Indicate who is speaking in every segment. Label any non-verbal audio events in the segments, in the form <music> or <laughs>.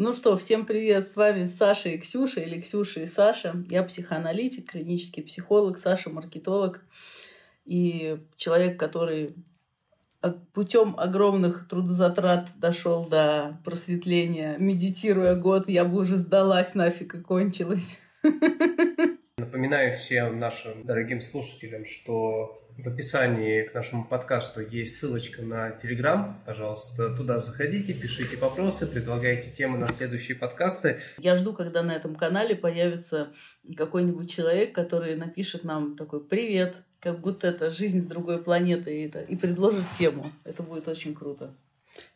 Speaker 1: Ну что, всем привет, с вами Саша и Ксюша, или Ксюша и Саша. Я психоаналитик, клинический психолог, Саша маркетолог и человек, который путем огромных трудозатрат дошел до просветления. Медитируя год, я бы уже сдалась нафиг и кончилась. <laughs>
Speaker 2: Напоминаю всем нашим дорогим слушателям, что в описании к нашему подкасту есть ссылочка на Телеграм. Пожалуйста, туда заходите, пишите вопросы, предлагайте темы на следующие подкасты.
Speaker 1: Я жду, когда на этом канале появится какой-нибудь человек, который напишет нам такой «Привет», как будто это жизнь с другой планеты, и, это, и предложит тему. Это будет очень круто.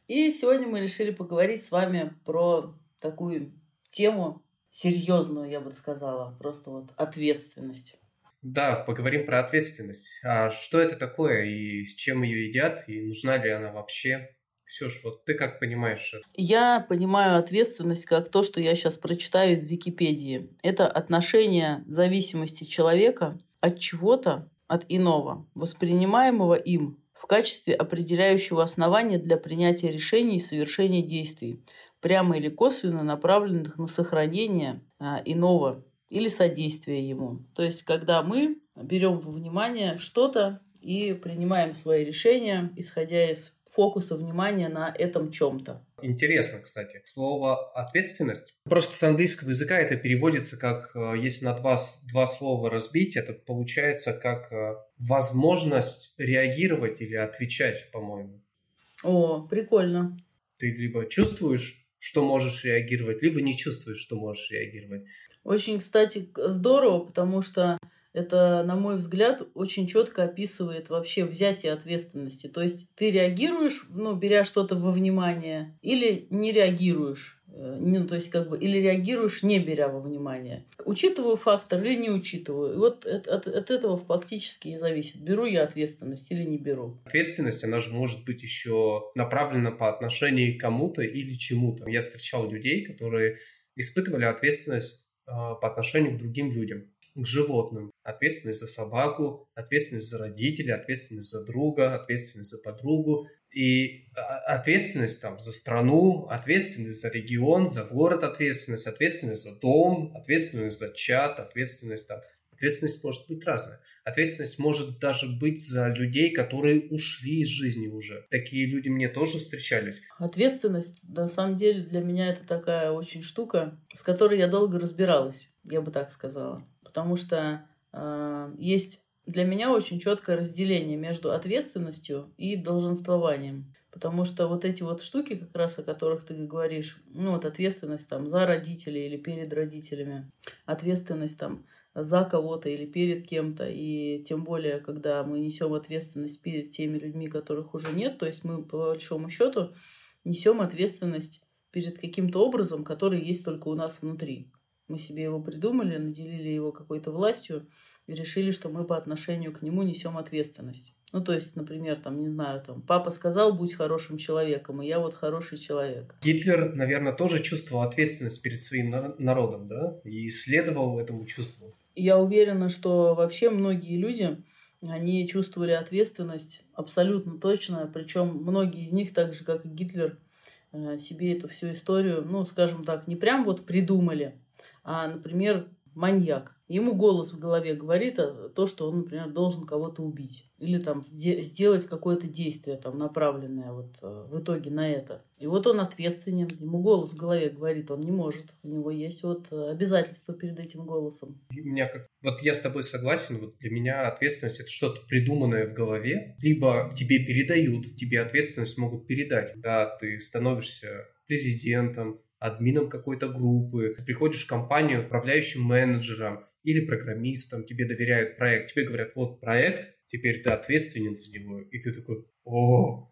Speaker 1: И сегодня мы решили поговорить с вами про такую тему серьезную, я бы сказала, просто вот ответственность.
Speaker 2: Да, поговорим про ответственность. А что это такое и с чем ее едят, и нужна ли она вообще? Ксюш, вот ты как понимаешь это?
Speaker 1: Я понимаю ответственность как то, что я сейчас прочитаю из Википедии. Это отношение зависимости человека от чего-то, от иного, воспринимаемого им в качестве определяющего основания для принятия решений и совершения действий, прямо или косвенно направленных на сохранение а, иного или содействие ему. То есть, когда мы берем во внимание что-то и принимаем свои решения, исходя из фокуса внимания на этом чем-то.
Speaker 2: Интересно, кстати. Слово «ответственность». Просто с английского языка это переводится как, э, если на два, два слова разбить, это получается как э, возможность реагировать или отвечать, по-моему.
Speaker 1: О, прикольно.
Speaker 2: Ты либо чувствуешь что можешь реагировать, либо не чувствуешь, что можешь реагировать.
Speaker 1: Очень, кстати, здорово, потому что это, на мой взгляд, очень четко описывает вообще взятие ответственности. То есть ты реагируешь, ну, беря что-то во внимание, или не реагируешь. Э, ну, то есть, как бы, или реагируешь, не беря во внимание. Учитываю фактор или не учитываю. И вот от, от, от этого фактически и зависит, беру я ответственность или не беру.
Speaker 2: Ответственность, она же может быть еще направлена по отношению к кому-то или чему-то. Я встречал людей, которые испытывали ответственность по отношению к другим людям к животным. Ответственность за собаку, ответственность за родителей, ответственность за друга, ответственность за подругу. И а, ответственность там за страну, ответственность за регион, за город ответственность, ответственность за дом, ответственность за чат, ответственность там Ответственность может быть разная. Ответственность может даже быть за людей, которые ушли из жизни уже. Такие люди мне тоже встречались.
Speaker 1: Ответственность, на самом деле, для меня это такая очень штука, с которой я долго разбиралась, я бы так сказала потому что э, есть для меня очень четкое разделение между ответственностью и долженствованием. Потому что вот эти вот штуки, как раз о которых ты говоришь, ну вот ответственность там за родителей или перед родителями, ответственность там за кого-то или перед кем-то, и тем более, когда мы несем ответственность перед теми людьми, которых уже нет, то есть мы по большому счету несем ответственность перед каким-то образом, который есть только у нас внутри. Мы себе его придумали, наделили его какой-то властью и решили, что мы по отношению к нему несем ответственность. Ну, то есть, например, там, не знаю, там, папа сказал, будь хорошим человеком, и я вот хороший человек.
Speaker 2: Гитлер, наверное, тоже чувствовал ответственность перед своим народом, да, и следовал этому чувству.
Speaker 1: Я уверена, что вообще многие люди, они чувствовали ответственность абсолютно точно, причем многие из них, так же, как и Гитлер, э, себе эту всю историю, ну, скажем так, не прям вот придумали, а, например, маньяк. Ему голос в голове говорит то, что он, например, должен кого-то убить. Или там сделать какое-то действие, там, направленное вот э, в итоге на это. И вот он ответственен. Ему голос в голове говорит, он не может. У него есть вот э, обязательства перед этим голосом.
Speaker 2: У меня как... Вот я с тобой согласен. Вот для меня ответственность – это что-то придуманное в голове. Либо тебе передают, тебе ответственность могут передать. Да, ты становишься президентом, админом какой-то группы, ты приходишь в компанию управляющим менеджером или программистом, тебе доверяют проект, тебе говорят, вот проект, теперь ты ответственен за него, и ты такой, о,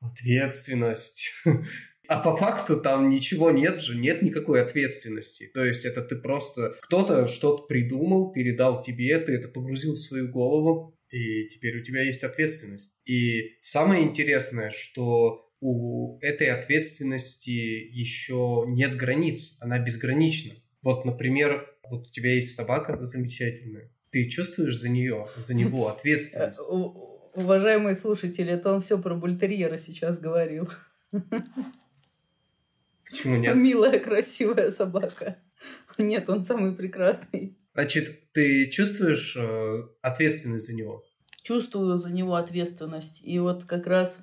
Speaker 2: ответственность. <laughs> А по факту там ничего нет же, нет никакой ответственности. То есть это ты просто... Кто-то что-то придумал, передал тебе, ты это погрузил в свою голову, и теперь у тебя есть ответственность. И самое интересное, что у этой ответственности еще нет границ, она безгранична. Вот, например, вот у тебя есть собака замечательная, ты чувствуешь за нее, за него <laughs> ответственность?
Speaker 1: Уважаемые слушатели, это он все про бультерьера сейчас говорил.
Speaker 2: Почему нет? <laughs>
Speaker 1: Милая, красивая собака. Нет, он самый прекрасный.
Speaker 2: Значит, ты чувствуешь э, ответственность за него?
Speaker 1: Чувствую за него ответственность. И вот как раз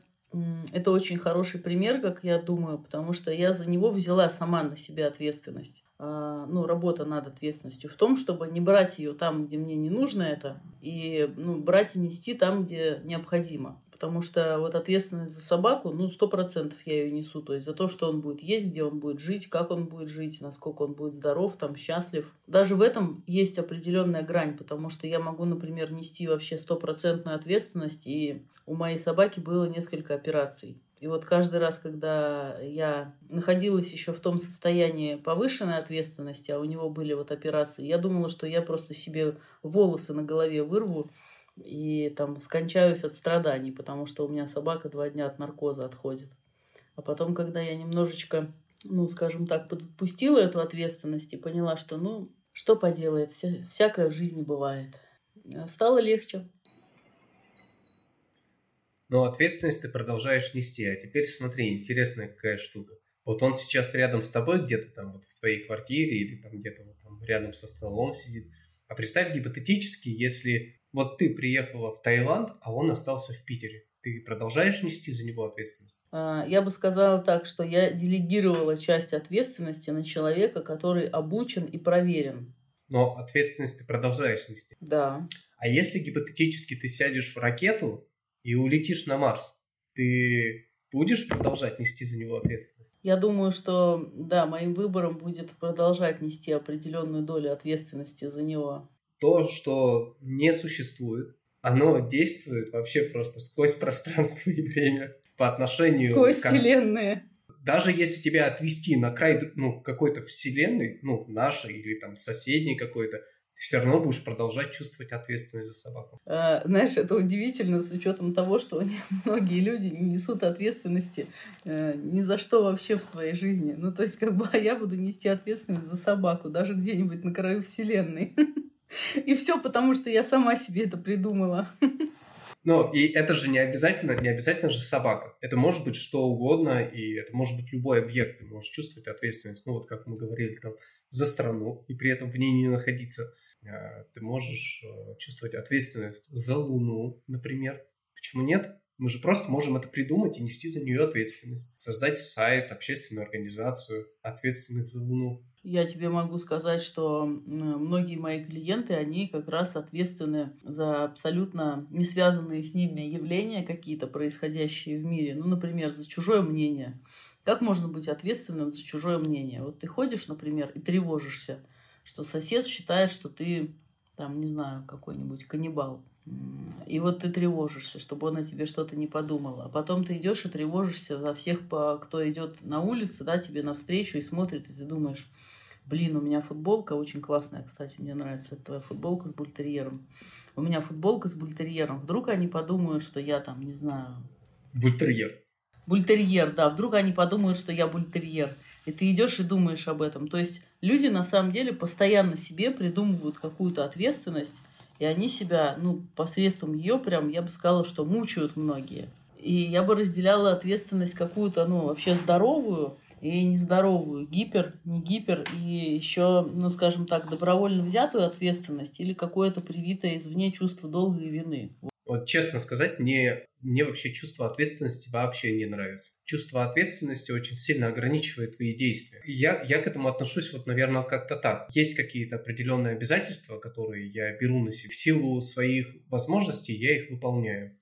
Speaker 1: это очень хороший пример, как я думаю, потому что я за него взяла сама на себя ответственность. А, ну, работа над ответственностью в том, чтобы не брать ее там, где мне не нужно это, и ну, брать и нести там, где необходимо. Потому что вот ответственность за собаку, ну, сто процентов я ее несу. То есть за то, что он будет есть, где он будет жить, как он будет жить, насколько он будет здоров, там, счастлив. Даже в этом есть определенная грань, потому что я могу, например, нести вообще стопроцентную ответственность, и у моей собаки было несколько операций. И вот каждый раз, когда я находилась еще в том состоянии повышенной ответственности, а у него были вот операции, я думала, что я просто себе волосы на голове вырву, и там скончаюсь от страданий, потому что у меня собака два дня от наркоза отходит. А потом, когда я немножечко, ну, скажем так, подпустила эту ответственность и поняла, что, ну, что поделает, вся, всякое в жизни бывает, стало легче.
Speaker 2: Но ответственность ты продолжаешь нести. А теперь смотри, интересная какая штука. Вот он сейчас рядом с тобой, где-то там вот в твоей квартире или там где-то вот там рядом со столом сидит. А представь гипотетически, если вот ты приехала в Таиланд, а он остался в Питере. Ты продолжаешь нести за него ответственность?
Speaker 1: А, я бы сказала так, что я делегировала часть ответственности на человека, который обучен и проверен.
Speaker 2: Но ответственность ты продолжаешь нести.
Speaker 1: Да.
Speaker 2: А если гипотетически ты сядешь в ракету и улетишь на Марс, ты будешь продолжать нести за него ответственность?
Speaker 1: Я думаю, что да, моим выбором будет продолжать нести определенную долю ответственности за него
Speaker 2: то, что не существует, оно действует вообще просто сквозь <laughs> пространство и время по отношению...
Speaker 1: Сквозь к... вселенные.
Speaker 2: Даже если тебя отвести на край ну, какой-то вселенной, ну, нашей или там соседней какой-то, ты все равно будешь продолжать чувствовать ответственность за собаку.
Speaker 1: А, знаешь, это удивительно с учетом того, что <laughs> многие люди не несут ответственности э, ни за что вообще в своей жизни. Ну, то есть, как бы, <laughs> а я буду нести ответственность за собаку, даже где-нибудь на краю вселенной. <laughs> И все потому, что я сама себе это придумала.
Speaker 2: Ну, и это же не обязательно, не обязательно же собака. Это может быть что угодно, и это может быть любой объект. Ты можешь чувствовать ответственность, ну, вот как мы говорили, там, за страну, и при этом в ней не находиться. А, ты можешь э, чувствовать ответственность за Луну, например. Почему нет? Мы же просто можем это придумать и нести за нее ответственность. Создать сайт, общественную организацию, ответственных за Луну.
Speaker 1: Я тебе могу сказать, что многие мои клиенты, они как раз ответственны за абсолютно не связанные с ними явления какие-то, происходящие в мире. Ну, например, за чужое мнение. Как можно быть ответственным за чужое мнение? Вот ты ходишь, например, и тревожишься, что сосед считает, что ты, там, не знаю, какой-нибудь каннибал. И вот ты тревожишься, чтобы он о тебе что-то не подумал. А потом ты идешь и тревожишься за всех, кто идет на улице, да, тебе навстречу и смотрит, и ты думаешь, Блин, у меня футболка очень классная, кстати, мне нравится эта твоя футболка с бультерьером. У меня футболка с бультерьером. Вдруг они подумают, что я там, не знаю...
Speaker 2: Бультерьер.
Speaker 1: Бультерьер, да. Вдруг они подумают, что я бультерьер. И ты идешь и думаешь об этом. То есть люди на самом деле постоянно себе придумывают какую-то ответственность, и они себя, ну, посредством ее прям, я бы сказала, что мучают многие. И я бы разделяла ответственность какую-то, ну, вообще здоровую, и нездоровую, гипер, не гипер, и еще, ну, скажем так, добровольно взятую ответственность или какое-то привитое извне чувство долга и вины.
Speaker 2: Вот честно сказать, мне, мне вообще чувство ответственности вообще не нравится. Чувство ответственности очень сильно ограничивает твои действия. Я, я к этому отношусь вот, наверное, как-то так. Есть какие-то определенные обязательства, которые я беру на себя. В силу своих возможностей я их выполняю.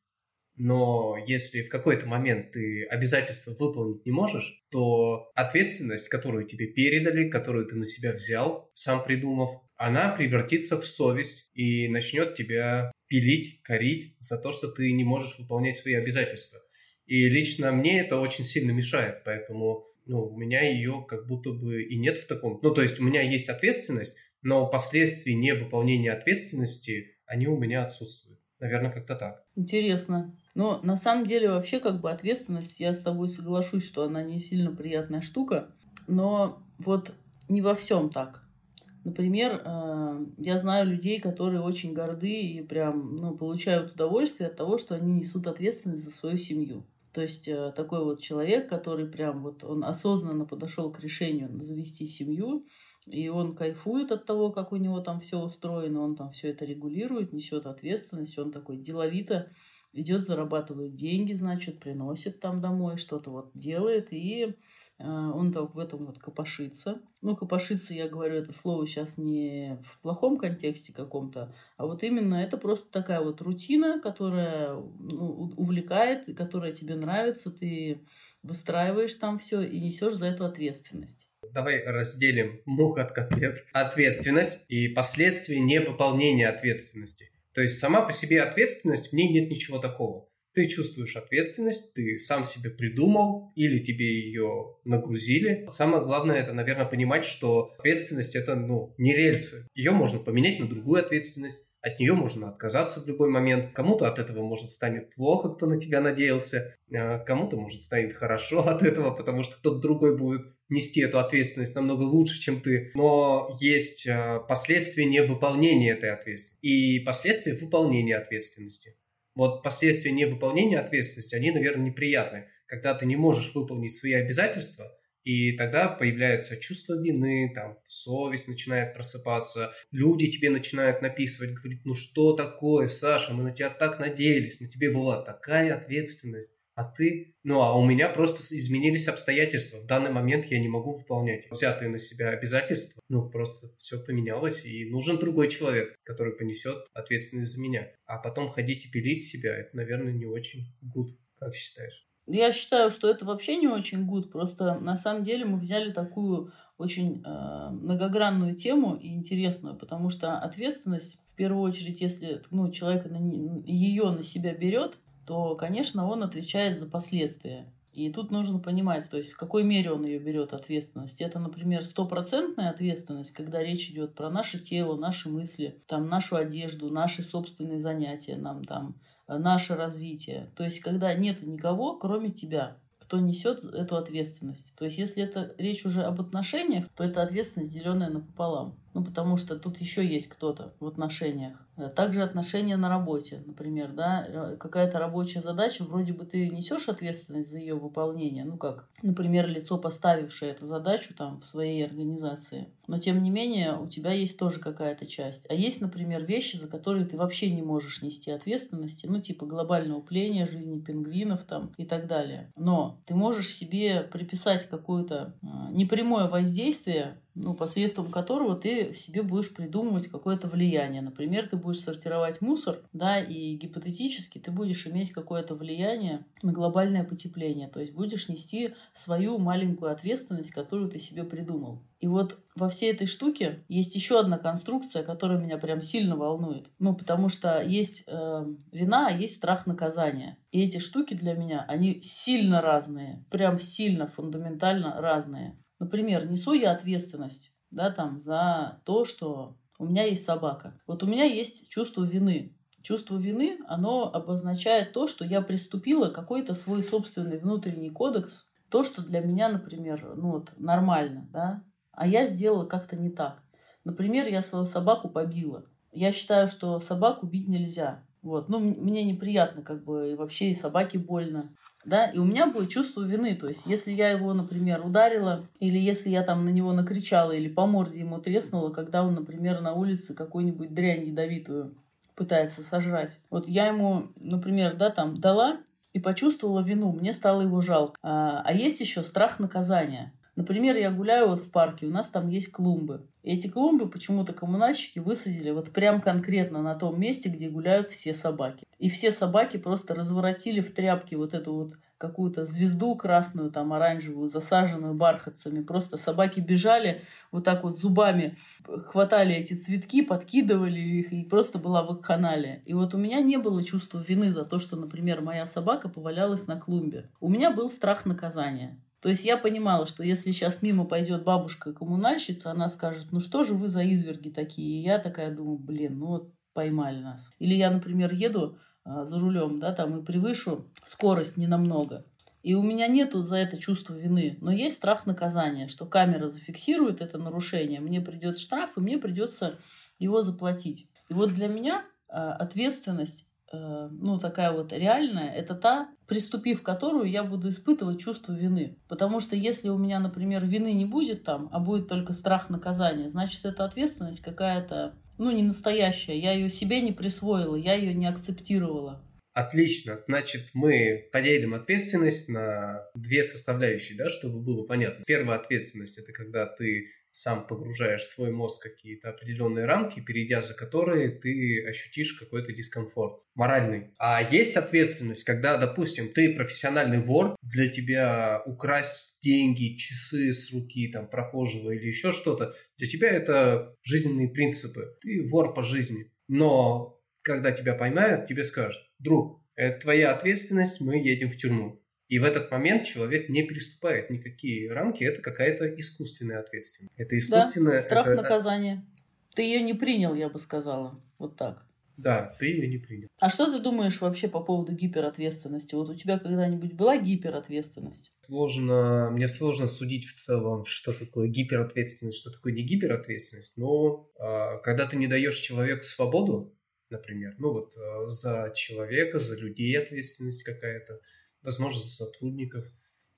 Speaker 2: Но если в какой-то момент ты обязательства выполнить не можешь, то ответственность, которую тебе передали, которую ты на себя взял, сам придумав, она превратится в совесть и начнет тебя пилить, корить за то, что ты не можешь выполнять свои обязательства. И лично мне это очень сильно мешает, поэтому ну, у меня ее как будто бы и нет в таком... Ну, то есть у меня есть ответственность, но последствия невыполнения ответственности, они у меня отсутствуют. Наверное, как-то так.
Speaker 1: Интересно. Но на самом деле вообще как бы ответственность, я с тобой соглашусь, что она не сильно приятная штука, но вот не во всем так. Например, э, я знаю людей, которые очень горды и прям ну, получают удовольствие от того, что они несут ответственность за свою семью. То есть э, такой вот человек, который прям вот он осознанно подошел к решению завести семью, и он кайфует от того, как у него там все устроено, он там все это регулирует, несет ответственность, он такой деловито идет, зарабатывает деньги, значит, приносит там домой, что-то вот делает, и он так в этом вот копошится. Ну, копошится, я говорю это слово сейчас не в плохом контексте каком-то, а вот именно это просто такая вот рутина, которая ну, увлекает, которая тебе нравится, ты выстраиваешь там все и несешь за эту ответственность.
Speaker 2: Давай разделим мух от котлет. Ответственность и последствия невыполнения ответственности. То есть сама по себе ответственность, в ней нет ничего такого. Ты чувствуешь ответственность, ты сам себе придумал или тебе ее нагрузили. Самое главное это, наверное, понимать, что ответственность это ну, не рельсы. Ее можно поменять на другую ответственность от нее можно отказаться в любой момент. Кому-то от этого может станет плохо, кто на тебя надеялся. А кому-то может станет хорошо от этого, потому что кто-то другой будет нести эту ответственность намного лучше, чем ты. Но есть а, последствия невыполнения этой ответственности и последствия выполнения ответственности. Вот последствия невыполнения ответственности, они, наверное, неприятны. Когда ты не можешь выполнить свои обязательства – и тогда появляется чувство вины, там, совесть начинает просыпаться, люди тебе начинают написывать, говорить, ну что такое, Саша, мы на тебя так надеялись, на тебе была такая ответственность, а ты... Ну, а у меня просто изменились обстоятельства. В данный момент я не могу выполнять взятые на себя обязательства. Ну, просто все поменялось, и нужен другой человек, который понесет ответственность за меня. А потом ходить и пилить себя, это, наверное, не очень good. Как считаешь?
Speaker 1: Я считаю, что это вообще не очень гуд. Просто на самом деле мы взяли такую очень э, многогранную тему и интересную, потому что ответственность, в первую очередь, если ну, человек на, ее на себя берет, то, конечно, он отвечает за последствия. И тут нужно понимать, то есть в какой мере он ее берет ответственность. Это, например, стопроцентная ответственность, когда речь идет про наше тело, наши мысли, там, нашу одежду, наши собственные занятия, нам там наше развитие. То есть, когда нет никого, кроме тебя, кто несет эту ответственность. То есть, если это речь уже об отношениях, то это ответственность, деленная напополам. Ну, потому что тут еще есть кто-то в отношениях. Э, также отношения на работе, например, да, э, какая-то рабочая задача, вроде бы ты несешь ответственность за ее выполнение, ну как, например, лицо, поставившее эту задачу там в своей организации, но тем не менее у тебя есть тоже какая-то часть. А есть, например, вещи, за которые ты вообще не можешь нести ответственности, ну типа глобального упления жизни пингвинов там и так далее. Но ты можешь себе приписать какое-то э, непрямое воздействие ну, посредством которого ты себе будешь придумывать какое-то влияние. Например, ты будешь сортировать мусор, да, и гипотетически ты будешь иметь какое-то влияние на глобальное потепление, то есть будешь нести свою маленькую ответственность, которую ты себе придумал. И вот во всей этой штуке есть еще одна конструкция, которая меня прям сильно волнует. Ну, потому что есть э, вина, а есть страх наказания. И эти штуки для меня, они сильно разные, прям сильно, фундаментально разные. Например, несу я ответственность да, там, за то, что у меня есть собака. Вот у меня есть чувство вины. Чувство вины, оно обозначает то, что я приступила какой-то свой собственный внутренний кодекс, то, что для меня, например, ну вот, нормально, да, а я сделала как-то не так. Например, я свою собаку побила. Я считаю, что собаку бить нельзя. Вот. Ну, мне неприятно, как бы, и вообще и собаке больно да, и у меня будет чувство вины, то есть если я его, например, ударила, или если я там на него накричала, или по морде ему треснула, когда он, например, на улице какую-нибудь дрянь ядовитую пытается сожрать. Вот я ему, например, да, там дала и почувствовала вину, мне стало его жалко. А, а есть еще страх наказания. Например, я гуляю вот в парке, у нас там есть клумбы. Эти клумбы почему-то коммунальщики высадили вот прям конкретно на том месте, где гуляют все собаки. И все собаки просто разворотили в тряпке вот эту вот какую-то звезду красную, там оранжевую, засаженную бархатцами. Просто собаки бежали вот так вот зубами, хватали эти цветки, подкидывали их, и просто была вакханалия. И вот у меня не было чувства вины за то, что, например, моя собака повалялась на клумбе. У меня был страх наказания. То есть я понимала, что если сейчас мимо пойдет бабушка-коммунальщица, она скажет, ну что же вы за изверги такие? И я такая думаю, блин, ну вот поймали нас. Или я, например, еду а, за рулем, да, там и превышу скорость не намного. И у меня нету за это чувства вины, но есть страх наказания, что камера зафиксирует это нарушение, мне придет штраф, и мне придется его заплатить. И вот для меня а, ответственность ну, такая вот реальная, это та, приступив которую я буду испытывать чувство вины. Потому что если у меня, например, вины не будет там, а будет только страх наказания, значит, это ответственность какая-то, ну, не настоящая. Я ее себе не присвоила, я ее не акцептировала.
Speaker 2: Отлично. Значит, мы поделим ответственность на две составляющие, да, чтобы было понятно. Первая ответственность – это когда ты сам погружаешь в свой мозг какие-то определенные рамки, перейдя за которые ты ощутишь какой-то дискомфорт моральный. А есть ответственность, когда, допустим, ты профессиональный вор, для тебя украсть деньги, часы с руки там прохожего или еще что-то, для тебя это жизненные принципы. Ты вор по жизни. Но когда тебя поймают, тебе скажут, друг, это твоя ответственность, мы едем в тюрьму. И в этот момент человек не переступает никакие рамки, это какая-то искусственная ответственность. Это искусственная...
Speaker 1: Да, страх
Speaker 2: это...
Speaker 1: наказания. Ты ее не принял, я бы сказала. Вот так.
Speaker 2: Да, ты ее не принял.
Speaker 1: А что ты думаешь вообще по поводу гиперответственности? Вот у тебя когда-нибудь была гиперответственность?
Speaker 2: Сложно, мне сложно судить в целом, что такое гиперответственность, что такое не гиперответственность. Но э, когда ты не даешь человеку свободу, например, ну вот э, за человека, за людей ответственность какая-то, возможно, за сотрудников.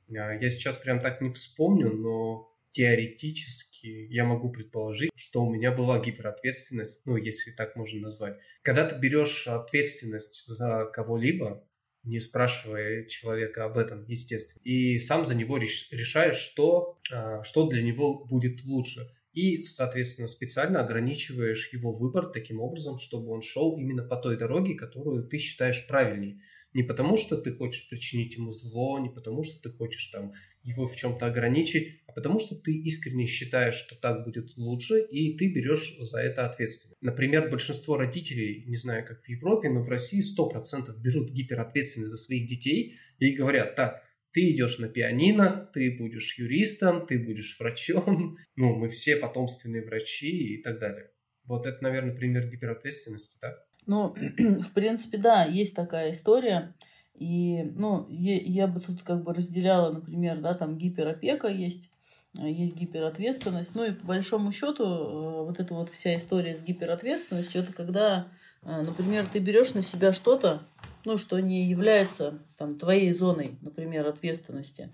Speaker 2: А, я сейчас прям так не вспомню, но теоретически я могу предположить, что у меня была гиперответственность, ну, если так можно назвать. Когда ты берешь ответственность за кого-либо, не спрашивая человека об этом, естественно, и сам за него решаешь, что, а, что для него будет лучше. И, соответственно, специально ограничиваешь его выбор таким образом, чтобы он шел именно по той дороге, которую ты считаешь правильней. Не потому, что ты хочешь причинить ему зло, не потому, что ты хочешь там его в чем-то ограничить, а потому что ты искренне считаешь, что так будет лучше, и ты берешь за это ответственность. Например, большинство родителей, не знаю, как в Европе, но в России 100% берут гиперответственность за своих детей и говорят, так, ты идешь на пианино, ты будешь юристом, ты будешь врачом, ну, мы все потомственные врачи и так далее. Вот это, наверное, пример гиперответственности, да?
Speaker 1: Ну, <clears throat> в принципе, да, есть такая история. И, ну, я, я бы тут как бы разделяла, например, да, там гиперопека есть, а есть гиперответственность. Ну и по большому счету э, вот эта вот вся история с гиперответственностью, это когда, э, например, ты берешь на себя что-то, ну, что не является там твоей зоной, например, ответственности.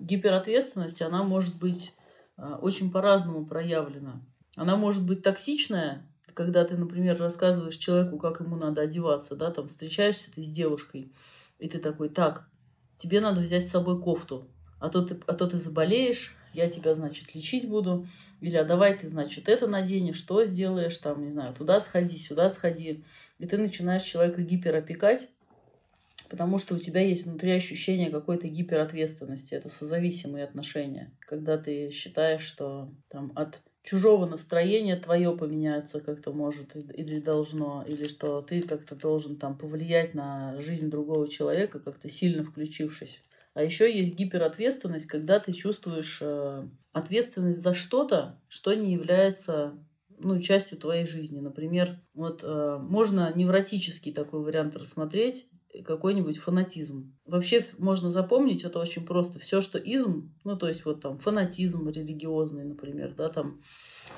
Speaker 1: Гиперответственность, она может быть э, очень по-разному проявлена. Она может быть токсичная, когда ты, например, рассказываешь человеку, как ему надо одеваться, да, там встречаешься ты с девушкой, и ты такой, так, тебе надо взять с собой кофту, а то ты, а то ты заболеешь, я тебя, значит, лечить буду, или а давай ты, значит, это наденешь, что сделаешь, там, не знаю, туда сходи, сюда сходи, и ты начинаешь человека гиперопекать, потому что у тебя есть внутри ощущение какой-то гиперответственности, это созависимые отношения, когда ты считаешь, что там от чужого настроения твое поменяется как-то может или должно, или что ты как-то должен там повлиять на жизнь другого человека, как-то сильно включившись. А еще есть гиперответственность, когда ты чувствуешь э, ответственность за что-то, что не является ну, частью твоей жизни. Например, вот э, можно невротический такой вариант рассмотреть какой-нибудь фанатизм. Вообще можно запомнить, это очень просто. Все, что изм, ну, то есть вот там фанатизм религиозный, например, да, там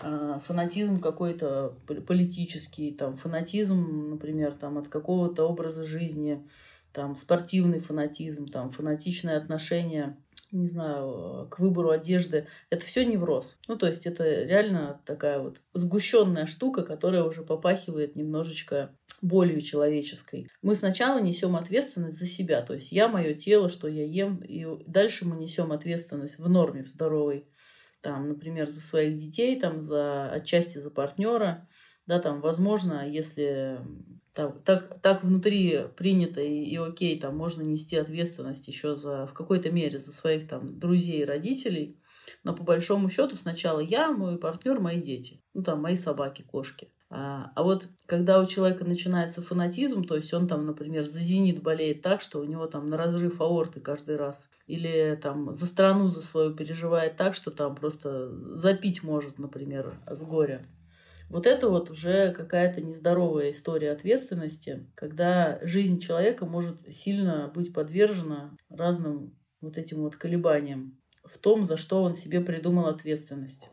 Speaker 1: э, фанатизм какой-то политический, там фанатизм, например, там от какого-то образа жизни, там спортивный фанатизм, там фанатичное отношение не знаю, к выбору одежды, это все невроз. Ну, то есть это реально такая вот сгущенная штука, которая уже попахивает немножечко болью человеческой. Мы сначала несем ответственность за себя, то есть я, мое тело, что я ем, и дальше мы несем ответственность в норме, в здоровой, там, например, за своих детей, там, за отчасти за партнера, да, там, возможно, если так, так, так внутри принято и, и окей, там можно нести ответственность еще за, в какой-то мере за своих там друзей родителей, но по большому счету сначала я, мой партнер, мои дети, ну там мои собаки, кошки. А, а вот когда у человека начинается фанатизм, то есть он там, например, за «Зенит» болеет так, что у него там на разрыв аорты каждый раз, или там за страну за свою переживает так, что там просто запить может, например, с горя. Вот это вот уже какая-то нездоровая история ответственности, когда жизнь человека может сильно быть подвержена разным вот этим вот колебаниям в том, за что он себе придумал ответственность.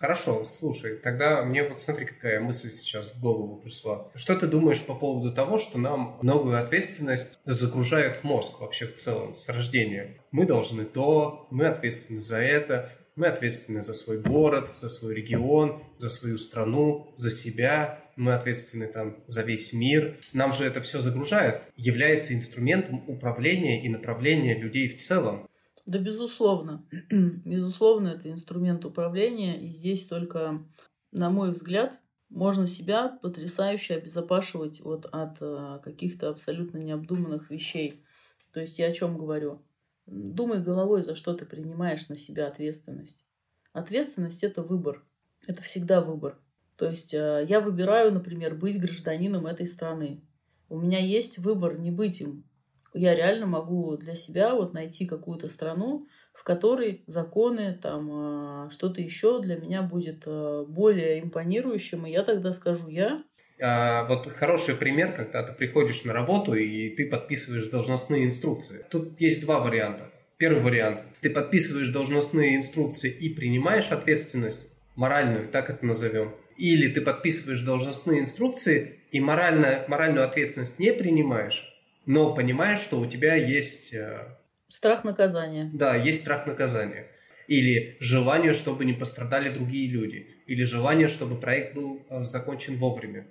Speaker 2: Хорошо, слушай, тогда мне вот смотри, какая мысль сейчас в голову пришла. Что ты думаешь по поводу того, что нам многую ответственность загружают в мозг вообще в целом с рождения? Мы должны то, мы ответственны за это, мы ответственны за свой город, за свой регион, за свою страну, за себя, мы ответственны там за весь мир. Нам же это все загружает, является инструментом управления и направления людей в целом.
Speaker 1: Да, безусловно. <clears throat> безусловно, это инструмент управления. И здесь только, на мой взгляд, можно себя потрясающе обезопашивать вот от э, каких-то абсолютно необдуманных вещей. То есть я о чем говорю? Думай головой, за что ты принимаешь на себя ответственность. Ответственность – это выбор. Это всегда выбор. То есть э, я выбираю, например, быть гражданином этой страны. У меня есть выбор не быть им я реально могу для себя вот найти какую-то страну, в которой законы, там а, что-то еще для меня будет а, более импонирующим, и я тогда скажу я.
Speaker 2: А, вот хороший пример, когда ты приходишь на работу и ты подписываешь должностные инструкции. Тут есть два варианта. Первый вариант. Ты подписываешь должностные инструкции и принимаешь ответственность, моральную, так это назовем. Или ты подписываешь должностные инструкции и морально, моральную ответственность не принимаешь, но понимаешь, что у тебя есть... Э,
Speaker 1: страх наказания.
Speaker 2: Да, есть страх наказания. Или желание, чтобы не пострадали другие люди. Или желание, чтобы проект был э, закончен вовремя.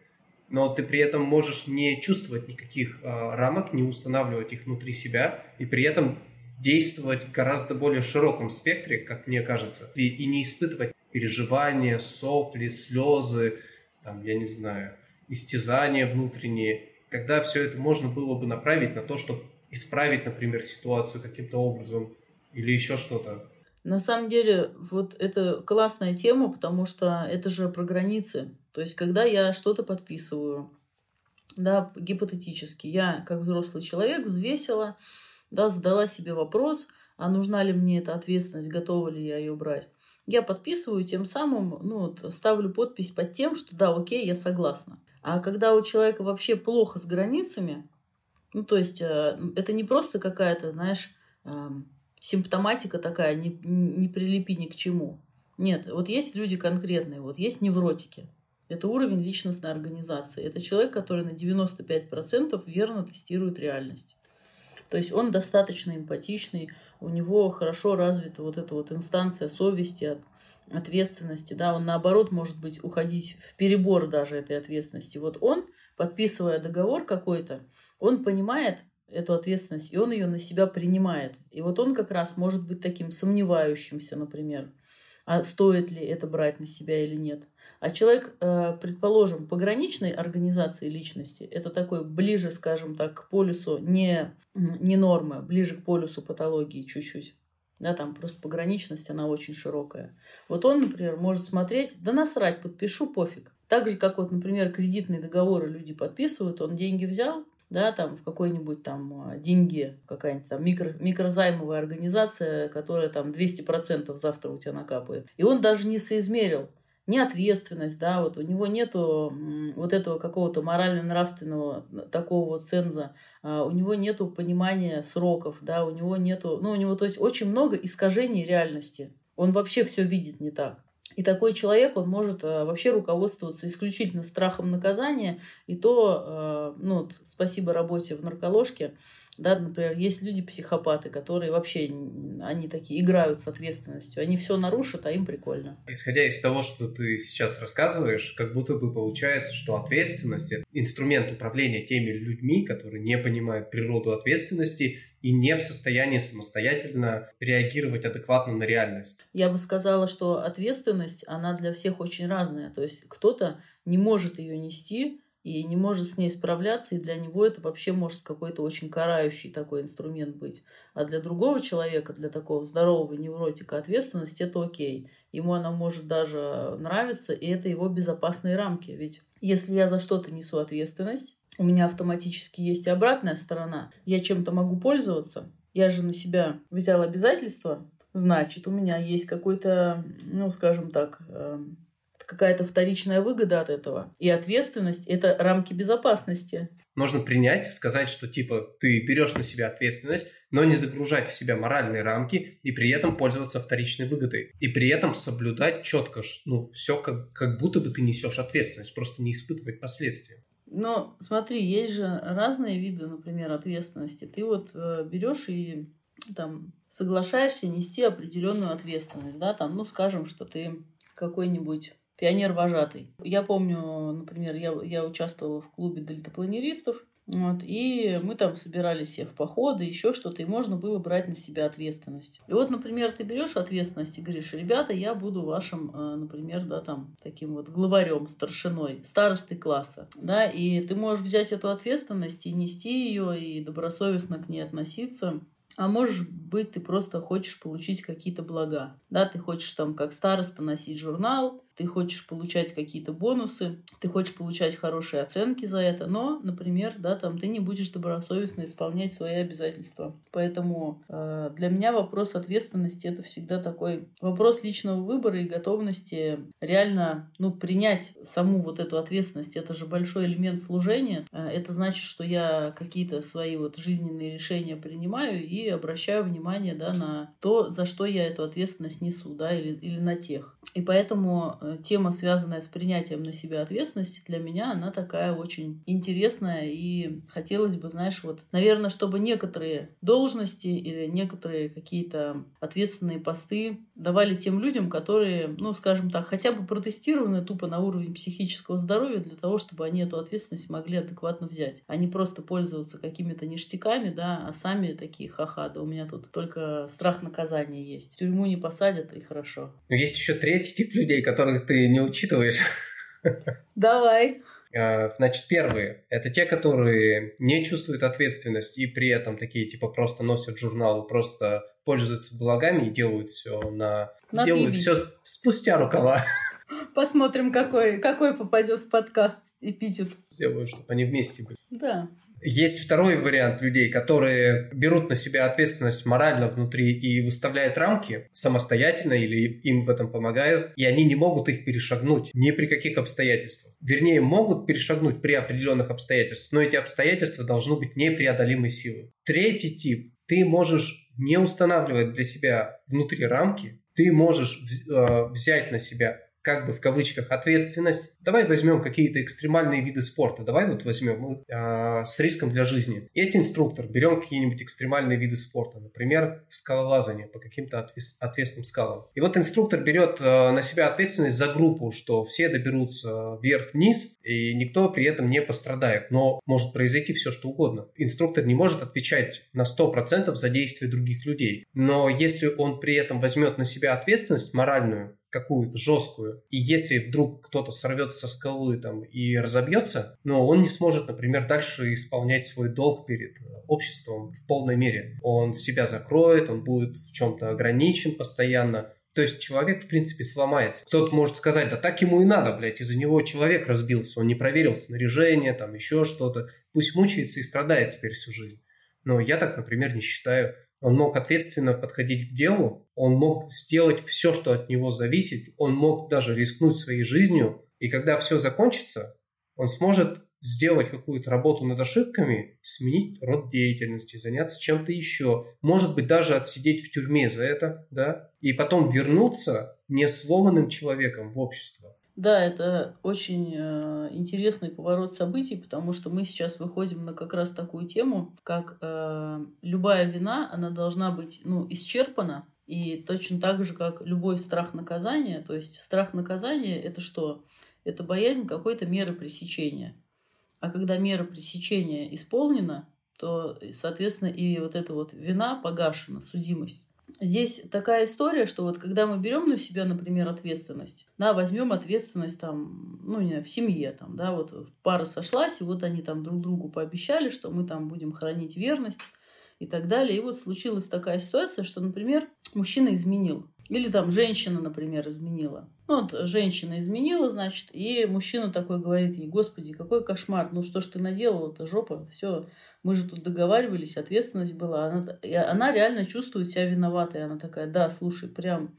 Speaker 2: Но ты при этом можешь не чувствовать никаких э, рамок, не устанавливать их внутри себя, и при этом действовать в гораздо более широком спектре, как мне кажется, и, и не испытывать переживания, сопли, слезы, там, я не знаю, истязания внутренние, когда все это можно было бы направить на то, чтобы исправить, например, ситуацию каким-то образом или еще что-то.
Speaker 1: На самом деле, вот это классная тема, потому что это же про границы. То есть, когда я что-то подписываю, да, гипотетически, я, как взрослый человек, взвесила, да, задала себе вопрос, а нужна ли мне эта ответственность, готова ли я ее брать. Я подписываю, тем самым, ну, вот, ставлю подпись под тем, что да, окей, я согласна. А когда у человека вообще плохо с границами, ну, то есть э, это не просто какая-то, знаешь, эм, симптоматика такая, не, не прилепи ни к чему. Нет, вот есть люди конкретные, вот есть невротики. Это уровень личностной организации. Это человек, который на 95% верно тестирует реальность. То есть он достаточно эмпатичный, у него хорошо развита вот эта вот инстанция совести, ответственности, да, он наоборот может быть уходить в перебор даже этой ответственности. Вот он, подписывая договор какой-то, он понимает эту ответственность, и он ее на себя принимает. И вот он как раз может быть таким сомневающимся, например, а стоит ли это брать на себя или нет. А человек, э, предположим, пограничной организации личности, это такой ближе, скажем так, к полюсу не, не нормы, ближе к полюсу патологии чуть-чуть да, там просто пограничность, она очень широкая. Вот он, например, может смотреть, да насрать, подпишу, пофиг. Так же, как вот, например, кредитные договоры люди подписывают, он деньги взял, да, там в какой-нибудь там а, деньги, какая-нибудь там микро, микрозаймовая организация, которая там 200% завтра у тебя накапает. И он даже не соизмерил, неответственность, да, вот у него нету вот этого какого-то морально-нравственного такого вот ценза, а, у него нету понимания сроков, да, у него нету, ну, у него, то есть, очень много искажений реальности. Он вообще все видит не так. И такой человек, он может а, вообще руководствоваться исключительно страхом наказания, и то, а, ну, спасибо работе в нарколожке, да, например, есть люди-психопаты, которые вообще, они такие, играют с ответственностью. Они все нарушат, а им прикольно.
Speaker 2: Исходя из того, что ты сейчас рассказываешь, как будто бы получается, что ответственность – это инструмент управления теми людьми, которые не понимают природу ответственности и не в состоянии самостоятельно реагировать адекватно на реальность.
Speaker 1: Я бы сказала, что ответственность, она для всех очень разная. То есть кто-то не может ее нести, и не может с ней справляться, и для него это вообще может какой-то очень карающий такой инструмент быть. А для другого человека, для такого здорового невротика, ответственность это окей. Ему она может даже нравиться, и это его безопасные рамки. Ведь если я за что-то несу ответственность, у меня автоматически есть и обратная сторона. Я чем-то могу пользоваться. Я же на себя взял обязательства, значит, у меня есть какой-то, ну, скажем так, эм, какая-то вторичная выгода от этого. И ответственность – это рамки безопасности.
Speaker 2: Можно принять, сказать, что типа ты берешь на себя ответственность, но не загружать в себя моральные рамки и при этом пользоваться вторичной выгодой. И при этом соблюдать четко, ну, все как, как будто бы ты несешь ответственность, просто не испытывать последствия.
Speaker 1: Но смотри, есть же разные виды, например, ответственности. Ты вот э, берешь и там соглашаешься нести определенную ответственность, да, там, ну, скажем, что ты какой-нибудь пионер-вожатый. Я помню, например, я, я участвовала в клубе дельтапланеристов, вот, и мы там собирались все в походы, еще что-то, и можно было брать на себя ответственность. И вот, например, ты берешь ответственность и говоришь, ребята, я буду вашим, э, например, да, там, таким вот главарем, старшиной, старостой класса, да, и ты можешь взять эту ответственность и нести ее, и добросовестно к ней относиться, а может быть, ты просто хочешь получить какие-то блага. Да, ты хочешь там как староста носить журнал, ты хочешь получать какие-то бонусы, ты хочешь получать хорошие оценки за это, но, например, да, там ты не будешь добросовестно исполнять свои обязательства. Поэтому э, для меня вопрос ответственности это всегда такой вопрос личного выбора и готовности реально, ну, принять саму вот эту ответственность. Это же большой элемент служения. Э, это значит, что я какие-то свои вот жизненные решения принимаю и обращаю внимание, да, на то, за что я эту ответственность несу, да, или, или на тех. И поэтому э, тема, связанная с принятием на себя ответственности, для меня она такая очень интересная. И хотелось бы, знаешь, вот, наверное, чтобы некоторые должности или некоторые какие-то ответственные посты давали тем людям, которые, ну, скажем так, хотя бы протестированы тупо на уровень психического здоровья для того, чтобы они эту ответственность могли адекватно взять, а не просто пользоваться какими-то ништяками, да, а сами такие, ха-ха, да у меня тут только страх наказания есть. В тюрьму не посадят, и хорошо.
Speaker 2: Есть еще третий тип людей, которых ты не учитываешь. <laughs>
Speaker 1: Давай.
Speaker 2: А, значит, первые – это те, которые не чувствуют ответственность и при этом такие, типа, просто носят журнал, просто пользуются благами и делают все на... на делают все спустя рукава. <laughs>
Speaker 1: Посмотрим, какой, какой попадет в подкаст эпитет.
Speaker 2: Сделаю, чтобы они вместе были.
Speaker 1: Да.
Speaker 2: Есть второй вариант людей, которые берут на себя ответственность морально внутри и выставляют рамки самостоятельно или им в этом помогают, и они не могут их перешагнуть ни при каких обстоятельствах. Вернее, могут перешагнуть при определенных обстоятельствах, но эти обстоятельства должны быть непреодолимой силой. Третий тип. Ты можешь не устанавливать для себя внутри рамки, ты можешь э, взять на себя как бы в кавычках ответственность. Давай возьмем какие-то экстремальные виды спорта. Давай вот возьмем их а, с риском для жизни. Есть инструктор, берем какие-нибудь экстремальные виды спорта, например, скалолазание по каким-то ответственным скалам. И вот инструктор берет а, на себя ответственность за группу, что все доберутся вверх-вниз, и никто при этом не пострадает. Но может произойти все, что угодно. Инструктор не может отвечать на 100% за действия других людей. Но если он при этом возьмет на себя ответственность моральную, какую-то жесткую, и если вдруг кто-то сорвется со скалы там и разобьется, но он не сможет, например, дальше исполнять свой долг перед обществом в полной мере. Он себя закроет, он будет в чем-то ограничен постоянно, то есть человек, в принципе, сломается. Кто-то может сказать, да так ему и надо, блядь, из-за него человек разбился, он не проверил снаряжение, там еще что-то. Пусть мучается и страдает теперь всю жизнь. Но я так, например, не считаю. Он мог ответственно подходить к делу, он мог сделать все, что от него зависит, он мог даже рискнуть своей жизнью, и когда все закончится, он сможет сделать какую-то работу над ошибками, сменить род деятельности, заняться чем-то еще, может быть, даже отсидеть в тюрьме за это, да, и потом вернуться не сломанным человеком в общество,
Speaker 1: да, это очень э, интересный поворот событий, потому что мы сейчас выходим на как раз такую тему, как э, любая вина, она должна быть ну, исчерпана, и точно так же, как любой страх наказания, то есть страх наказания это что? Это боязнь какой-то меры пресечения. А когда мера пресечения исполнена, то, соответственно, и вот эта вот вина погашена, судимость. Здесь такая история, что вот когда мы берем на себя, например, ответственность, да, возьмем ответственность там, ну, не в семье, там, да, вот пара сошлась, и вот они там друг другу пообещали, что мы там будем хранить верность и так далее. И вот случилась такая ситуация, что, например, мужчина изменил. Или там женщина, например, изменила. Ну, вот женщина изменила, значит, и мужчина такой говорит ей, господи, какой кошмар, ну что ж ты наделала, это жопа, все, мы же тут договаривались, ответственность была. Она, она реально чувствует себя виноватой. Она такая, да, слушай, прям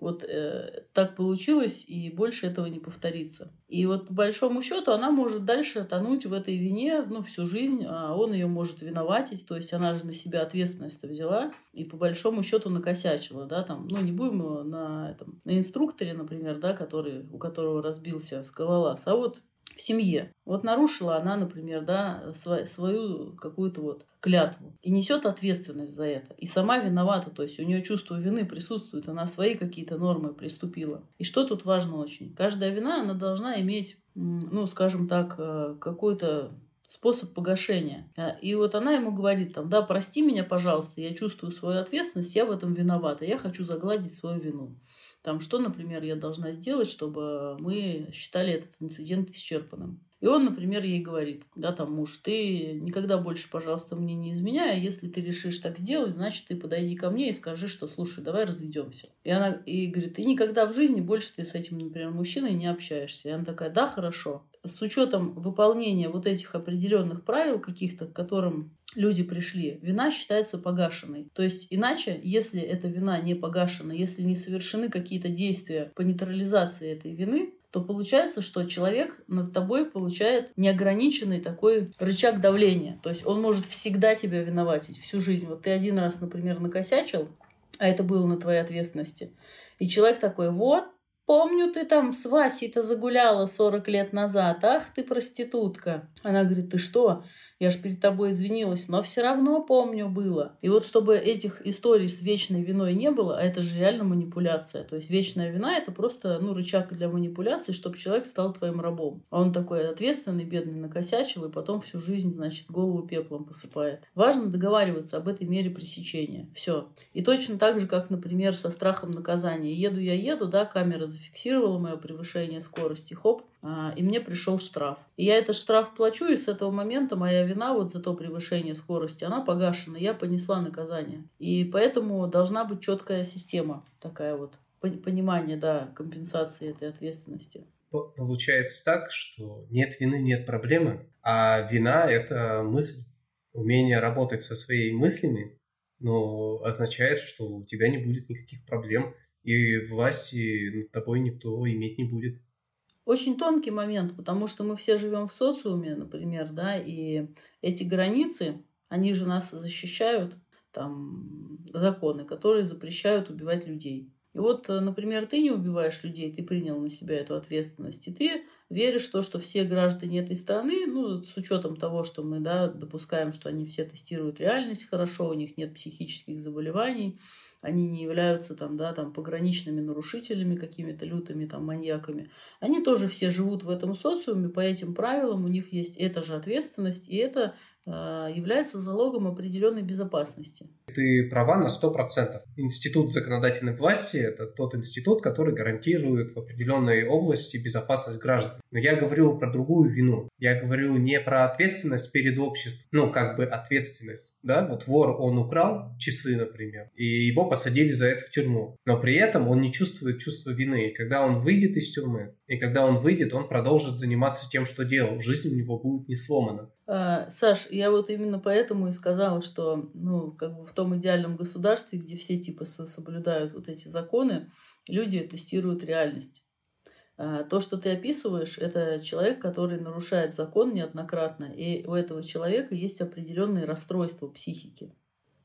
Speaker 1: Вот э, так получилось, и больше этого не повторится. И вот по большому счету она может дальше тонуть в этой вине ну, всю жизнь, а он ее может виноватить, то есть она же на себя ответственность взяла и по большому счету накосячила, да, там, ну не будем на, этом, на инструкторе, например, да, который, у которого разбился скалолаз, а вот в семье. Вот нарушила она, например, да, свою, какую-то вот клятву и несет ответственность за это. И сама виновата, то есть у нее чувство вины присутствует, она свои какие-то нормы приступила. И что тут важно очень? Каждая вина, она должна иметь, ну, скажем так, э, какой-то способ погашения. А, и вот она ему говорит там, да, прости меня, пожалуйста, я чувствую свою ответственность, я в этом виновата, я хочу загладить свою вину. Там, что, например, я должна сделать, чтобы мы считали этот инцидент исчерпанным. И он, например, ей говорит, да, там, муж, ты никогда больше, пожалуйста, мне не изменяй, а если ты решишь так сделать, значит, ты подойди ко мне и скажи, что, слушай, давай разведемся. И она и говорит, и никогда в жизни больше ты с этим, например, мужчиной не общаешься. И она такая, да, хорошо. С учетом выполнения вот этих определенных правил каких-то, к которым люди пришли, вина считается погашенной. То есть иначе, если эта вина не погашена, если не совершены какие-то действия по нейтрализации этой вины, то получается, что человек над тобой получает неограниченный такой рычаг давления. То есть он может всегда тебя виноватить всю жизнь. Вот ты один раз, например, накосячил, а это было на твоей ответственности. И человек такой, вот, помню, ты там с Васей-то загуляла 40 лет назад. Ах, ты проститутка. Она говорит, ты что? Я же перед тобой извинилась, но все равно помню было. И вот чтобы этих историй с вечной виной не было, а это же реально манипуляция. То есть вечная вина это просто ну, рычаг для манипуляции, чтобы человек стал твоим рабом. А он такой ответственный, бедный, накосячил, и потом всю жизнь, значит, голову пеплом посыпает. Важно договариваться об этой мере пресечения. Все. И точно так же, как, например, со страхом наказания. Еду я еду, да, камера зафиксировала мое превышение скорости, хоп, и мне пришел штраф. И я этот штраф плачу, и с этого момента моя вина вот за то превышение скорости, она погашена, я понесла наказание. И поэтому должна быть четкая система, такая вот, понимание, да, компенсации этой ответственности.
Speaker 2: Получается так, что нет вины, нет проблемы, а вина – это мысль. Умение работать со своими мыслями, но означает, что у тебя не будет никаких проблем, и власти над тобой никто иметь не будет
Speaker 1: очень тонкий момент, потому что мы все живем в социуме, например, да, и эти границы, они же нас защищают, там, законы, которые запрещают убивать людей. И вот, э, например, ты не убиваешь людей, ты принял на себя эту ответственность, и ты веришь в то, что все граждане этой страны, ну, с учетом того, что мы, да, допускаем, что они все тестируют реальность хорошо, у них нет психических заболеваний, они не являются там, да, там, пограничными нарушителями, какими-то лютыми там, маньяками. Они тоже все живут в этом социуме, по этим правилам у них есть эта же ответственность, и это является залогом определенной безопасности.
Speaker 2: Ты права на 100%. Институт законодательной власти – это тот институт, который гарантирует в определенной области безопасность граждан. Но я говорю про другую вину. Я говорю не про ответственность перед обществом, ну, как бы ответственность. Да, вот вор, он украл часы, например, и его посадили за это в тюрьму. Но при этом он не чувствует чувства вины. И когда он выйдет из тюрьмы, и когда он выйдет, он продолжит заниматься тем, что делал. Жизнь у него будет не сломана.
Speaker 1: А, Саш, я вот именно поэтому и сказала, что ну, как бы в том идеальном государстве, где все типа соблюдают вот эти законы, люди тестируют реальность. А, то, что ты описываешь, это человек, который нарушает закон неоднократно, и у этого человека есть определенные расстройства психики.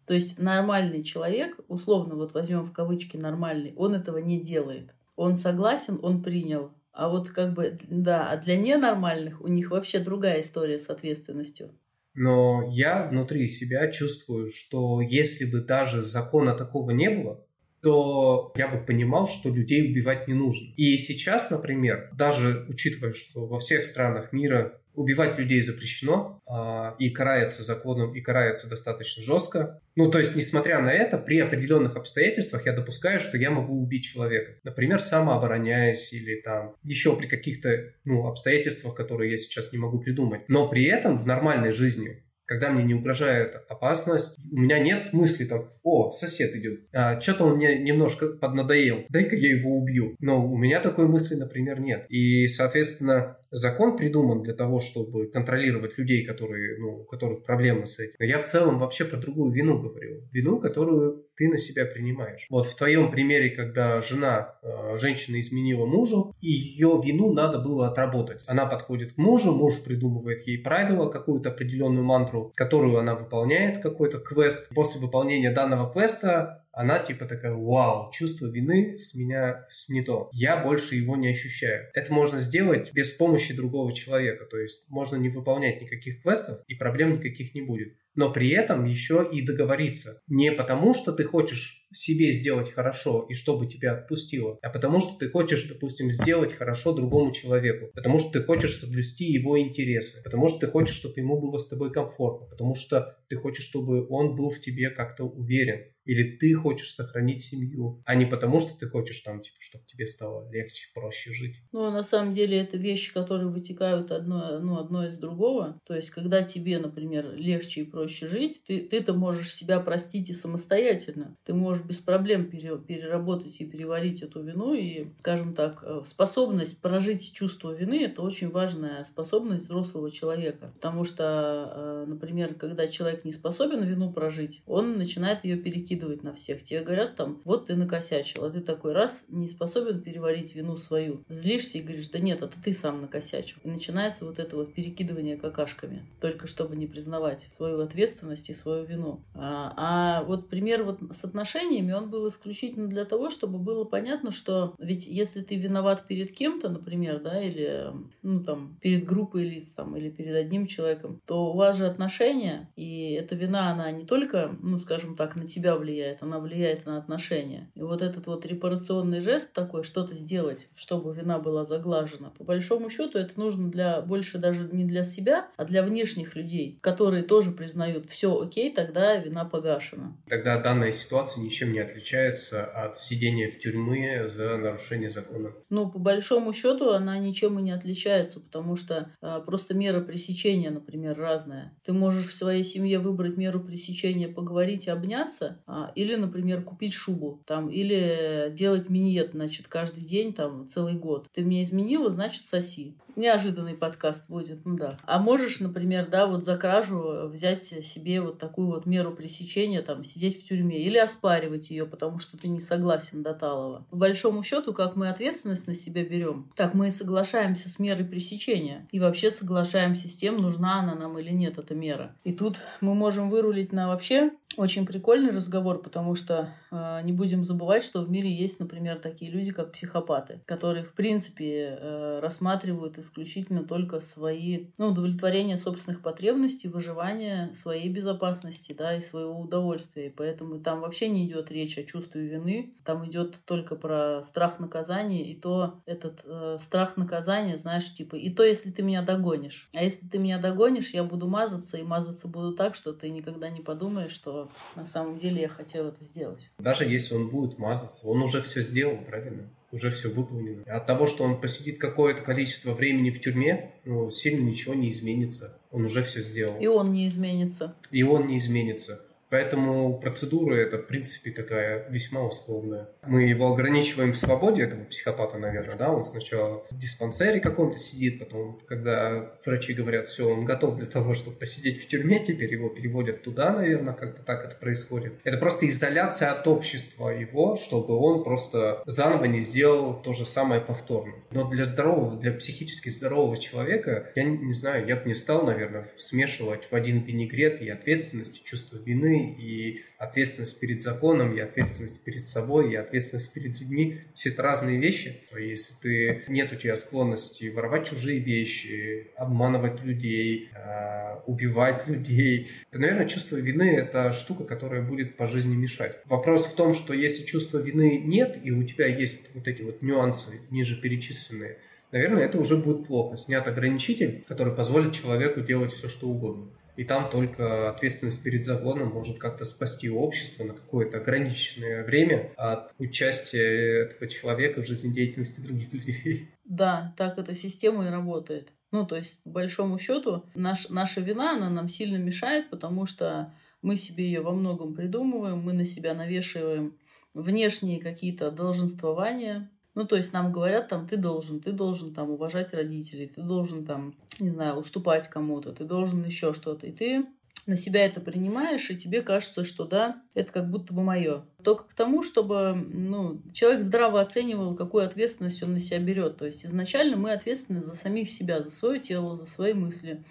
Speaker 1: То есть нормальный человек, условно вот возьмем в кавычки нормальный, он этого не делает. Он согласен, он принял, а вот как бы, да, а для ненормальных у них вообще другая история с ответственностью.
Speaker 2: Но я внутри себя чувствую, что если бы даже закона такого не было, то я бы понимал, что людей убивать не нужно. И сейчас, например, даже учитывая, что во всех странах мира убивать людей запрещено а, и карается законом, и карается достаточно жестко. Ну, то есть, несмотря на это, при определенных обстоятельствах я допускаю, что я могу убить человека. Например, самообороняясь или там еще при каких-то ну, обстоятельствах, которые я сейчас не могу придумать. Но при этом в нормальной жизни когда мне не угрожает опасность, у меня нет мысли там, о, сосед идет, а, что-то он мне немножко поднадоел, дай-ка я его убью. Но у меня такой мысли, например, нет. И, соответственно, закон придуман для того, чтобы контролировать людей, которые, ну, у которых проблемы с этим. Но я в целом вообще про другую вину говорю. Вину, которую ты на себя принимаешь. Вот в твоем примере, когда жена, э, женщина изменила мужу, ее вину надо было отработать. Она подходит к мужу, муж придумывает ей правила, какую-то определенную мантру, которую она выполняет, какой-то квест. После выполнения данного квеста она типа такая, вау, чувство вины с меня снято. Я больше его не ощущаю. Это можно сделать без помощи другого человека. То есть можно не выполнять никаких квестов, и проблем никаких не будет. Но при этом еще и договориться. Не потому, что ты хочешь себе сделать хорошо и чтобы тебя отпустило, а потому что ты хочешь, допустим, сделать хорошо другому человеку, потому что ты хочешь соблюсти его интересы, потому что ты хочешь, чтобы ему было с тобой комфортно, потому что ты хочешь, чтобы он был в тебе как-то уверен, или ты хочешь сохранить семью, а не потому, что ты хочешь там, типа, чтобы тебе стало легче, проще жить.
Speaker 1: Ну, на самом деле, это вещи, которые вытекают одно, ну, одно из другого. То есть, когда тебе, например, легче и проще жить, ты, ты-то можешь себя простить и самостоятельно. Ты можешь без проблем переработать и переварить эту вину. И, скажем так, э, способность прожить чувство вины – это очень важная способность взрослого человека. Потому что, э, например, когда человек не способен вину прожить, он начинает ее перекидывать на всех. Тебе говорят там, вот ты накосячил, а ты такой раз не способен переварить вину свою. Злишься и говоришь, да нет, это ты сам накосячил. И начинается вот это вот перекидывание какашками, только чтобы не признавать свою ответственность и свою вину. А, а вот пример вот с отношениями он был исключительно для того, чтобы было понятно, что ведь если ты виноват перед кем-то, например, да, или ну там перед группой лиц там, или перед одним человеком, то у вас же отношения, и эта вина, она не только, ну скажем так, на тебя влияет, она влияет на отношения. И вот этот вот репарационный жест такой, что-то сделать, чтобы вина была заглажена, по большому счету это нужно для больше даже не для себя, а для внешних людей, которые тоже признают все окей, тогда вина погашена.
Speaker 2: Тогда данная ситуация ничем ничем не отличается от сидения в тюрьме за нарушение закона.
Speaker 1: Ну, по большому счету, она ничем и не отличается, потому что а, просто мера пресечения, например, разная. Ты можешь в своей семье выбрать меру пресечения, поговорить и обняться, а, или, например, купить шубу, там, или делать миньет, значит, каждый день, там, целый год. Ты меня изменила, значит, соси. Неожиданный подкаст будет, ну да. А можешь, например, да, вот за кражу взять себе вот такую вот меру пресечения, там, сидеть в тюрьме или оспаривать ее, потому что ты не согласен до Талова. По большому счету, как мы ответственность на себя берем, так мы и соглашаемся с мерой пресечения. И вообще соглашаемся с тем, нужна она нам или нет, эта мера. И тут мы можем вырулить на вообще очень прикольный разговор, потому что э, не будем забывать, что в мире есть, например, такие люди, как психопаты, которые, в принципе, э, рассматривают исключительно только свои, ну, удовлетворение собственных потребностей, выживание своей безопасности, да, и своего удовольствия. И поэтому там вообще не идет речь о чувстве вины, там идет только про страх наказания, и то этот э, страх наказания, знаешь, типа, и то, если ты меня догонишь. А если ты меня догонишь, я буду мазаться, и мазаться буду так, что ты никогда не подумаешь, что на самом деле я хотел это сделать.
Speaker 2: Даже если он будет мазаться, он уже все сделал, правильно? Уже все выполнено. От того, что он посидит какое-то количество времени в тюрьме, ну, сильно ничего не изменится. Он уже все сделал.
Speaker 1: И он не изменится.
Speaker 2: И он не изменится. Поэтому процедура это, в принципе, такая весьма условная. Мы его ограничиваем в свободе, этого психопата, наверное, да? Он сначала в диспансере каком-то сидит, потом, когда врачи говорят, все, он готов для того, чтобы посидеть в тюрьме, теперь его переводят туда, наверное, как-то так это происходит. Это просто изоляция от общества его, чтобы он просто заново не сделал то же самое повторно. Но для здорового, для психически здорового человека, я не знаю, я бы не стал, наверное, смешивать в один винегрет и ответственность, и чувство вины, и ответственность перед законом, и ответственность перед собой, и ответственность перед людьми. Все это разные вещи. Если ты, нет у тебя склонности воровать чужие вещи, обманывать людей, а, убивать <laughs> людей, то, наверное, чувство вины – это штука, которая будет по жизни мешать. Вопрос в том, что если чувства вины нет, и у тебя есть вот эти вот нюансы ниже перечисленные, наверное, это уже будет плохо. Снят ограничитель, который позволит человеку делать все, что угодно. И там только ответственность перед законом может как-то спасти общество на какое-то ограниченное время от участия этого человека в жизнедеятельности других людей.
Speaker 1: Да, так эта система и работает. Ну, то есть, по большому счету, наш, наша вина, она нам сильно мешает, потому что мы себе ее во многом придумываем, мы на себя навешиваем внешние какие-то долженствования, ну, то есть нам говорят, там, ты должен, ты должен там уважать родителей, ты должен там, не знаю, уступать кому-то, ты должен еще что-то. И ты на себя это принимаешь, и тебе кажется, что да, это как будто бы мое. Только к тому, чтобы ну, человек здраво оценивал, какую ответственность он на себя берет. То есть изначально мы ответственны за самих себя, за свое тело, за свои мысли,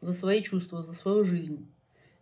Speaker 1: за свои чувства, за свою жизнь.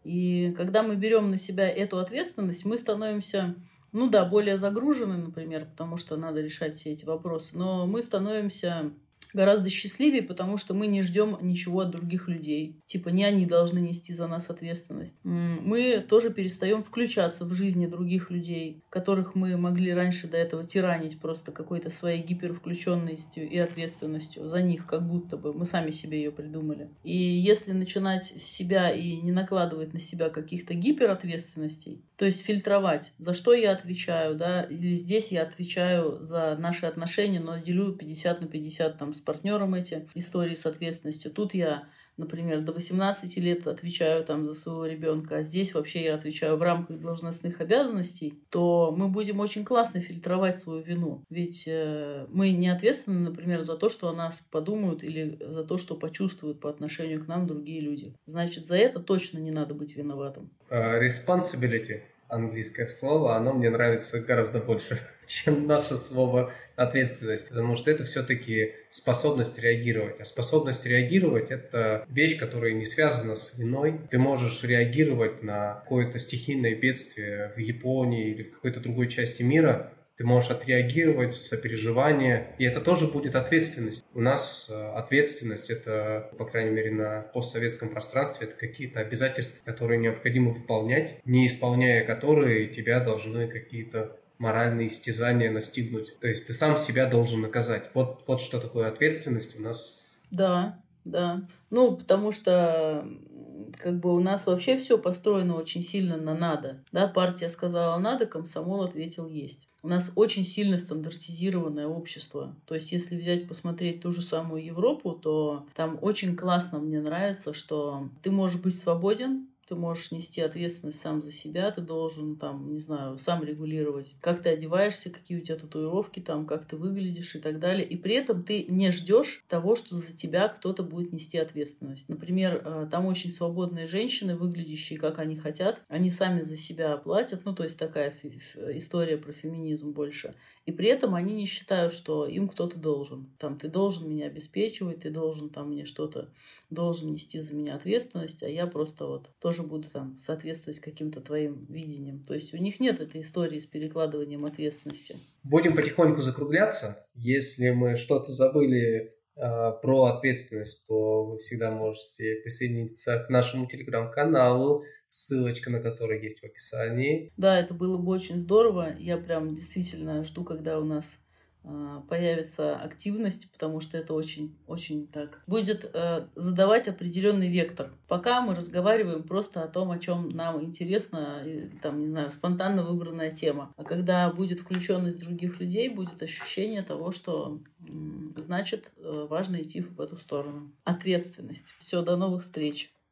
Speaker 1: И когда мы берем на себя эту ответственность, мы становимся, ну да, более загружены, например, потому что надо решать все эти вопросы, но мы становимся гораздо счастливее, потому что мы не ждем ничего от других людей. Типа не они должны нести за нас ответственность. Мы тоже перестаем включаться в жизни других людей, которых мы могли раньше до этого тиранить просто какой-то своей гипервключенностью и ответственностью за них, как будто бы мы сами себе ее придумали. И если начинать с себя и не накладывать на себя каких-то гиперответственностей, то есть фильтровать, за что я отвечаю, да, или здесь я отвечаю за наши отношения, но делю 50 на 50 там с партнером эти истории с ответственностью. Тут я, например, до 18 лет отвечаю там за своего ребенка, а здесь вообще я отвечаю в рамках должностных обязанностей, то мы будем очень классно фильтровать свою вину. Ведь э, мы не ответственны, например, за то, что о нас подумают или за то, что почувствуют по отношению к нам другие люди. Значит, за это точно не надо быть виноватым.
Speaker 2: Uh, responsibility английское слово, оно мне нравится гораздо больше, <laughs> чем наше слово ответственность, потому что это все-таки способность реагировать. А способность реагировать – это вещь, которая не связана с виной. Ты можешь реагировать на какое-то стихийное бедствие в Японии или в какой-то другой части мира ты можешь отреагировать, сопереживание, и это тоже будет ответственность. У нас э, ответственность, это, по крайней мере, на постсоветском пространстве, это какие-то обязательства, которые необходимо выполнять, не исполняя которые тебя должны какие-то моральные истязания настигнуть. То есть ты сам себя должен наказать. Вот, вот что такое ответственность у нас.
Speaker 1: Да, да. Ну, потому что как бы у нас вообще все построено очень сильно на надо. Да, партия сказала надо, комсомол ответил есть. У нас очень сильно стандартизированное общество. То есть, если взять, посмотреть ту же самую Европу, то там очень классно мне нравится, что ты можешь быть свободен, ты можешь нести ответственность сам за себя, ты должен там, не знаю, сам регулировать, как ты одеваешься, какие у тебя татуировки там, как ты выглядишь и так далее. И при этом ты не ждешь того, что за тебя кто-то будет нести ответственность. Например, э, там очень свободные женщины, выглядящие как они хотят, они сами за себя платят, ну то есть такая история про феминизм больше. И при этом они не считают, что им кто-то должен. Там, ты должен меня обеспечивать, ты должен там мне что-то, должен нести за меня ответственность, а я просто вот тоже буду там соответствовать каким-то твоим видениям. То есть у них нет этой истории с перекладыванием ответственности.
Speaker 2: Будем потихоньку закругляться. Если мы что-то забыли про ответственность, то вы всегда можете присоединиться к нашему телеграм-каналу, ссылочка на который есть в описании.
Speaker 1: Да, это было бы очень здорово. Я прям действительно жду, когда у нас а, появится активность, потому что это очень, очень так будет э, задавать определенный вектор. Пока мы разговариваем просто о том, о чем нам интересно, и, там, не знаю, спонтанно выбранная тема. А когда будет включенность других людей, будет ощущение того, что значит э, важно идти в эту сторону. Ответственность. Все, до новых встреч.